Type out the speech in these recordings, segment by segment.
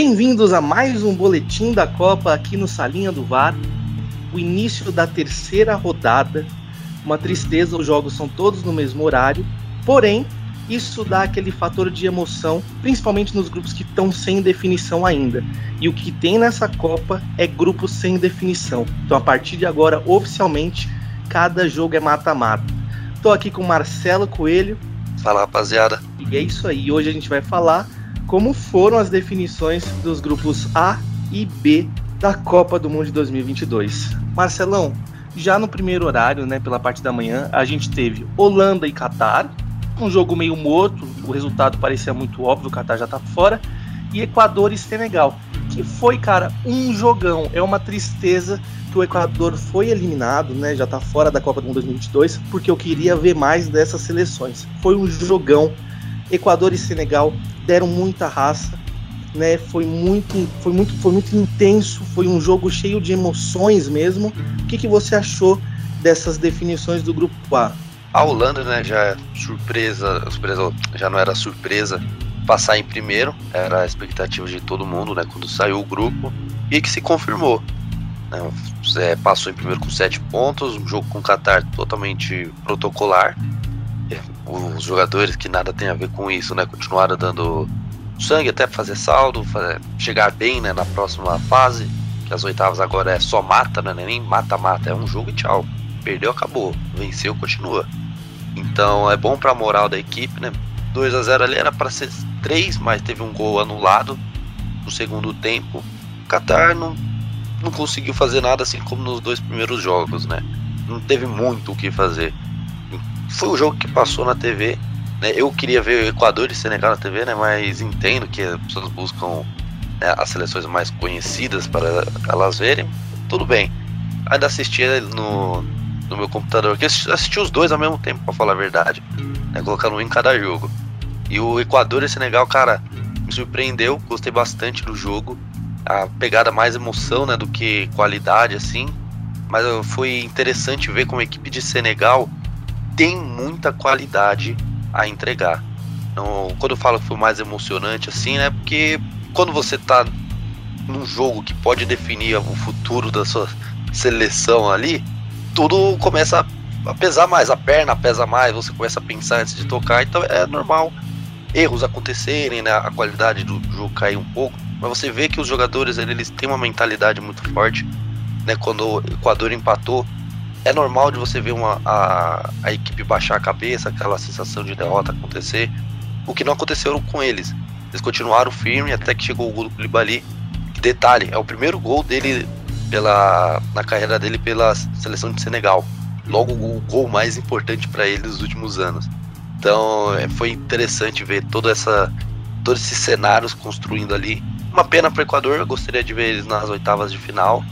Bem-vindos a mais um boletim da Copa aqui no Salinha do VAR. O início da terceira rodada. Uma tristeza, os jogos são todos no mesmo horário. Porém, isso dá aquele fator de emoção, principalmente nos grupos que estão sem definição ainda. E o que tem nessa Copa é grupos sem definição. Então, a partir de agora, oficialmente, cada jogo é mata-mata. Estou aqui com Marcelo Coelho. Fala, rapaziada. E é isso aí. Hoje a gente vai falar como foram as definições dos grupos A e B da Copa do Mundo de 2022. Marcelão, já no primeiro horário, né, pela parte da manhã, a gente teve Holanda e Catar, um jogo meio morto, o resultado parecia muito óbvio, o Catar já tá fora, e Equador e Senegal, que foi, cara, um jogão. É uma tristeza que o Equador foi eliminado, né, já tá fora da Copa do Mundo 2022, porque eu queria ver mais dessas seleções. Foi um jogão. Equador e Senegal deram muita raça, né? Foi muito, foi muito, foi muito intenso. Foi um jogo cheio de emoções mesmo. O que, que você achou dessas definições do grupo A? A Holanda, né, já é surpresa, surpresa, já não era surpresa passar em primeiro, era a expectativa de todo mundo, né, quando saiu o grupo e que se confirmou. Né, é, passou em primeiro com sete pontos, um jogo com o Qatar totalmente protocolar, os jogadores que nada tem a ver com isso, né? Continuaram dando sangue até fazer saldo, fazer, chegar bem né, na próxima fase. Que as oitavas agora é só mata, né? Nem mata-mata, é um jogo e tchau. Perdeu, acabou. Venceu, continua. Então é bom pra moral da equipe, né? 2 a 0 ali era para ser 3, mas teve um gol anulado no segundo tempo. O Qatar não, não conseguiu fazer nada assim como nos dois primeiros jogos, né? Não teve muito o que fazer foi o jogo que passou na TV. Né? Eu queria ver o Equador e Senegal na TV, né? Mas entendo que as pessoas buscam né, as seleções mais conhecidas para elas verem. Tudo bem. Ainda assisti no, no meu computador, que assisti os dois ao mesmo tempo, para falar a verdade. Né? Colocando um em cada jogo. E o Equador e Senegal, cara, me surpreendeu, gostei bastante do jogo. A pegada mais emoção, né, do que qualidade, assim. Mas foi interessante ver como a equipe de Senegal tem muita qualidade a entregar. Então, quando eu falo que foi mais emocionante assim, né? Porque quando você tá num jogo que pode definir o futuro da sua seleção ali, tudo começa a pesar mais, a perna pesa mais, você começa a pensar antes de tocar, então é normal erros acontecerem, né? A qualidade do jogo cair um pouco, mas você vê que os jogadores eles têm uma mentalidade muito forte, né? Quando o Equador empatou, é normal de você ver uma, a, a equipe baixar a cabeça, aquela sensação de derrota acontecer, o que não aconteceu com eles. Eles continuaram firme até que chegou o gol do Koulibaly. Detalhe, é o primeiro gol dele pela, na carreira dele pela seleção de Senegal. Logo o gol mais importante para ele nos últimos anos. Então é, foi interessante ver toda essa, todos esses cenários construindo ali. Uma pena para o Equador, eu gostaria de ver eles nas oitavas de final.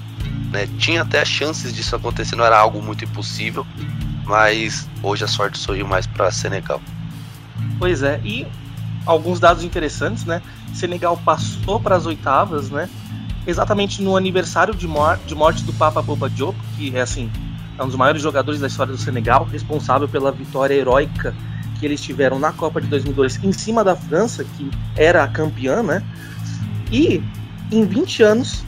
Né? Tinha até chances disso acontecer, não era algo muito impossível, mas hoje a sorte sorriu mais para Senegal. Pois é, e alguns dados interessantes, né? Senegal passou para as oitavas, né? Exatamente no aniversário de, mor de morte do Papa Boba Diop, que é assim, é um dos maiores jogadores da história do Senegal, responsável pela vitória heróica que eles tiveram na Copa de 2002 em cima da França, que era a campeã, né? E em 20 anos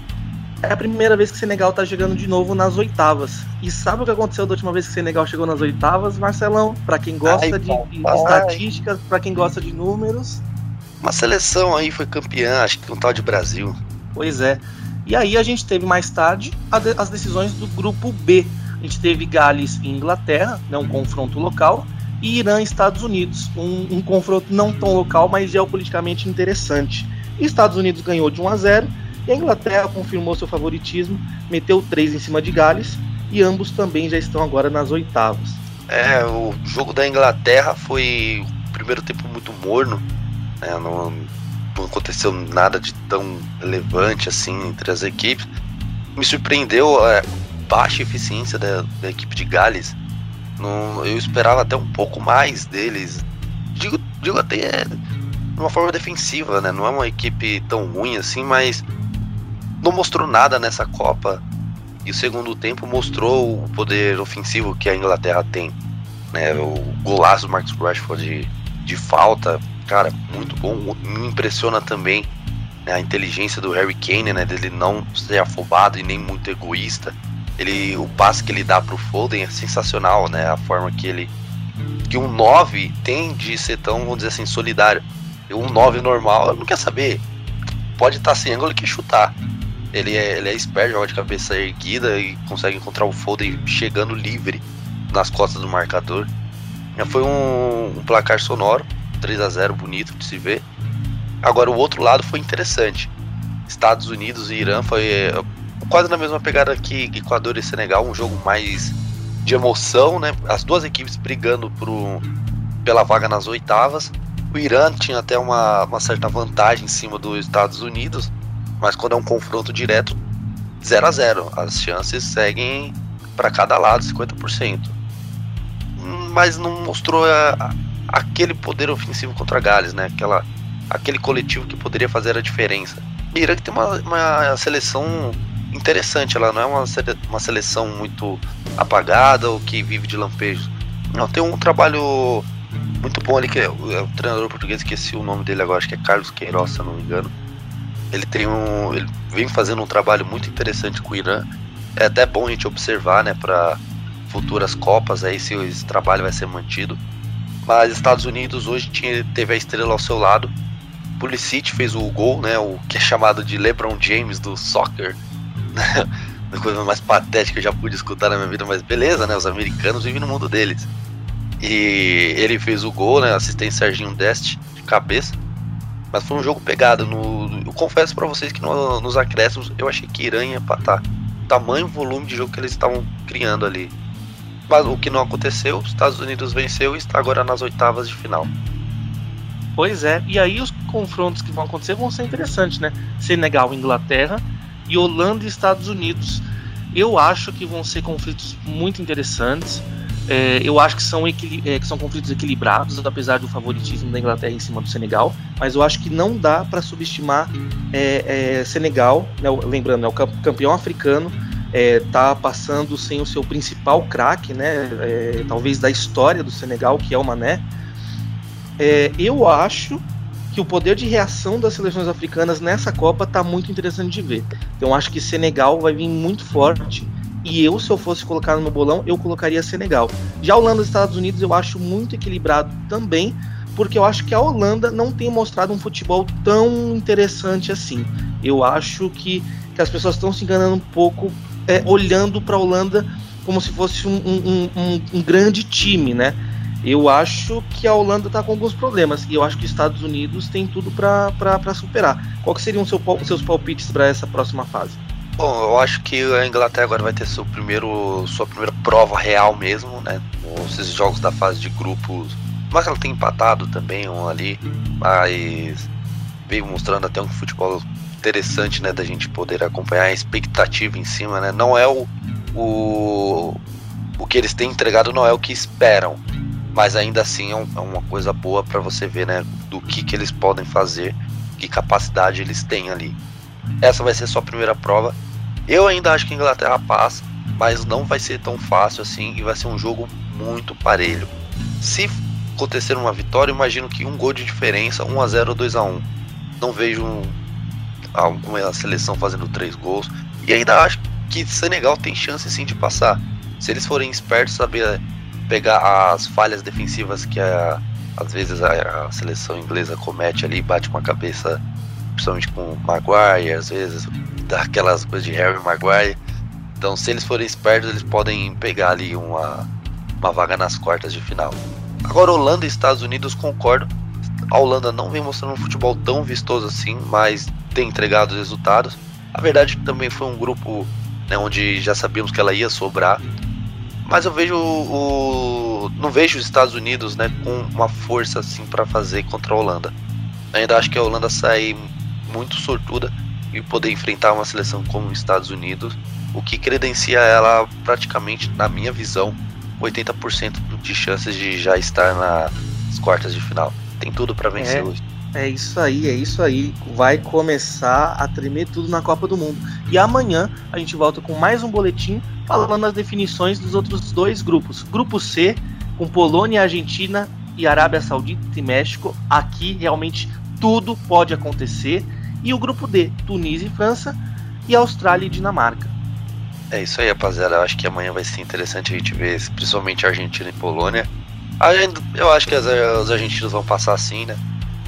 é a primeira vez que o Senegal tá chegando de novo nas oitavas. E sabe o que aconteceu da última vez que o Senegal chegou nas oitavas, Marcelão? Para quem gosta ai, de, de estatísticas, para quem gosta de números. Uma seleção aí foi campeã, acho que um tal de Brasil. Pois é. E aí a gente teve mais tarde as decisões do grupo B. A gente teve Gales e Inglaterra, né, um confronto local, e Irã e Estados Unidos, um, um confronto não tão local, mas geopoliticamente interessante. E Estados Unidos ganhou de 1 a 0 e a Inglaterra confirmou seu favoritismo, meteu três em cima de Gales e ambos também já estão agora nas oitavas. É, o jogo da Inglaterra foi o primeiro tempo muito morno, né? não, não aconteceu nada de tão relevante assim entre as equipes. Me surpreendeu a baixa eficiência da, da equipe de Gales. Eu esperava até um pouco mais deles. Digo, digo até de uma forma defensiva, né? Não é uma equipe tão ruim assim, mas não mostrou nada nessa Copa. E o segundo tempo mostrou o poder ofensivo que a Inglaterra tem. Né? O golaço do Marcus Rashford de, de falta, cara, muito bom. Me impressiona também né, a inteligência do Harry Kane, né, dele não ser afobado e nem muito egoísta. Ele, o passe que ele dá pro Foden é sensacional, né? A forma que ele que um 9 tem de ser tão, vamos dizer assim, solidário. Um 9 normal, não quer saber. Pode estar tá sem ângulo, quer chutar. Ele é, ele é esperto, joga de cabeça erguida e consegue encontrar o Foden chegando livre nas costas do marcador. Foi um, um placar sonoro, 3 a 0 bonito de se ver. Agora o outro lado foi interessante. Estados Unidos e Irã foi é, quase na mesma pegada que Equador e Senegal, um jogo mais de emoção, né? As duas equipes brigando pro, pela vaga nas oitavas. O Irã tinha até uma, uma certa vantagem em cima dos Estados Unidos, mas quando é um confronto direto, 0 a 0 As chances seguem para cada lado, 50%. Mas não mostrou a, a, aquele poder ofensivo contra Gales, né? Aquela, aquele coletivo que poderia fazer a diferença. O Irã que tem uma, uma seleção interessante, ela não é uma, uma seleção muito apagada ou que vive de lampejos. Não, tem um trabalho muito bom ali, que é o, é o treinador português, esqueci o nome dele agora, acho que é Carlos Queiroz, se não me engano. Ele tem um. Ele vem fazendo um trabalho muito interessante com o Irã. É até bom a gente observar, né, para futuras Copas aí se esse trabalho vai ser mantido. Mas Estados Unidos hoje tinha, teve a estrela ao seu lado. Pulisic fez o gol, né, o que é chamado de LeBron James do soccer a coisa mais patética que eu já pude escutar na minha vida, mas beleza, né? Os americanos vivem no mundo deles. E ele fez o gol, né? Assistência Serginho Deste de cabeça. Mas foi um jogo pegado. No, eu confesso para vocês que no, nos acréscimos eu achei que Irã ia empatar. Tamanho e volume de jogo que eles estavam criando ali. Mas o que não aconteceu, os Estados Unidos venceu e está agora nas oitavas de final. Pois é, e aí os confrontos que vão acontecer vão ser interessantes, né? Senegal Inglaterra e Holanda e Estados Unidos. Eu acho que vão ser conflitos muito interessantes. É, eu acho que são, é, que são conflitos equilibrados, apesar do favoritismo da Inglaterra em cima do Senegal. Mas eu acho que não dá para subestimar é, é, Senegal, né, lembrando, é o campeão africano, é, passando sem o seu principal craque, né, é, talvez da história do Senegal, que é o Mané. eu acho que o poder de reação das seleções africanas nessa Copa tá muito interessante de ver. Então acho que Senegal vai vir muito forte. E eu, se eu fosse colocar no meu bolão, eu colocaria Senegal. Já a Holanda e Estados Unidos eu acho muito equilibrado também, porque eu acho que a Holanda não tem mostrado um futebol tão interessante assim. Eu acho que, que as pessoas estão se enganando um pouco é, olhando para a Holanda como se fosse um, um, um, um grande time, né? Eu acho que a Holanda está com alguns problemas e eu acho que os Estados Unidos tem tudo para superar. Qual que seriam seu, seus palpites para essa próxima fase? Bom, eu acho que a Inglaterra agora vai ter seu primeiro, sua primeira prova real mesmo, né? Esses jogos da fase de grupos. Mas ela tem empatado também um ali, mas veio mostrando até um futebol interessante, né? Da gente poder acompanhar a expectativa em cima, né? Não é o, o, o que eles têm entregado, não é o que esperam mas ainda assim é, um, é uma coisa boa para você ver, né, do que, que eles podem fazer, que capacidade eles têm ali. Essa vai ser sua primeira prova. Eu ainda acho que a Inglaterra passa, mas não vai ser tão fácil assim e vai ser um jogo muito parelho. Se acontecer uma vitória, imagino que um gol de diferença, 1 a 0 ou 2 a 1. Não vejo um, alguma seleção fazendo três gols e ainda acho que Senegal tem chance sim de passar. Se eles forem espertos, saber pegar as falhas defensivas que a, às vezes a, a, seleção inglesa comete ali, bate com a cabeça, principalmente com Maguire, às vezes dá aquelas coisas de Harry Maguire. Então, se eles forem espertos, eles podem pegar ali uma, uma vaga nas quartas de final. Agora, Holanda e Estados Unidos, concordo. A Holanda não vem mostrando um futebol tão vistoso assim, mas tem entregado os resultados. A verdade é que também foi um grupo né, onde já sabíamos que ela ia sobrar. Mas eu vejo o. Não vejo os Estados Unidos né, com uma força assim para fazer contra a Holanda. Ainda acho que a Holanda sai muito sortuda e poder enfrentar uma seleção como os Estados Unidos, o que credencia ela praticamente, na minha visão, 80% de chances de já estar nas quartas de final. Tem tudo para vencer é, hoje. É isso aí, é isso aí. Vai começar a tremer tudo na Copa do Mundo. E amanhã a gente volta com mais um boletim falando as definições dos outros dois grupos. Grupo C, com Polônia, Argentina e Arábia Saudita e México. Aqui realmente tudo pode acontecer. E o grupo D, Tunísia e França, e Austrália e Dinamarca. É isso aí, rapaziada. Eu acho que amanhã vai ser interessante a gente ver, principalmente Argentina e Polônia. Eu acho que os argentinos vão passar sim, né?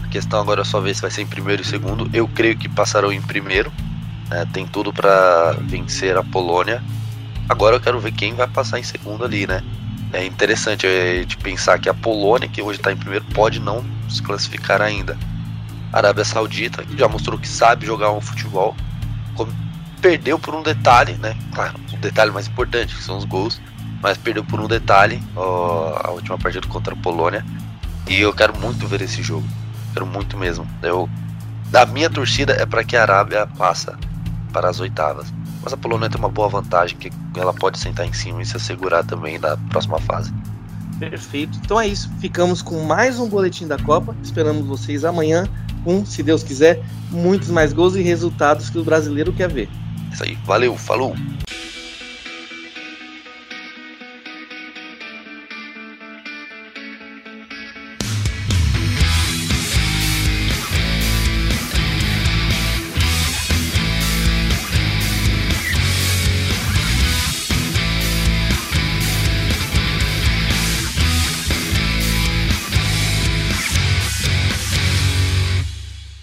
A questão agora é só ver se vai ser em primeiro e segundo. Eu creio que passarão em primeiro. Né? Tem tudo para vencer a Polônia. Agora eu quero ver quem vai passar em segundo ali, né? É interessante gente pensar que a Polônia, que hoje está em primeiro, pode não se classificar ainda. Arábia Saudita, que já mostrou que sabe jogar um futebol, perdeu por um detalhe, né? Claro, o um detalhe mais importante, que são os gols, mas perdeu por um detalhe ó, a última partida contra a Polônia. E eu quero muito ver esse jogo. Quero muito mesmo. Eu, a minha torcida é para que a Arábia passa para as oitavas. Mas a Polônia tem uma boa vantagem que ela pode sentar em cima e se assegurar também na próxima fase. Perfeito. Então é isso. Ficamos com mais um boletim da Copa. Esperamos vocês amanhã com, se Deus quiser, muitos mais gols e resultados que o brasileiro quer ver. Isso aí. Valeu. Falou.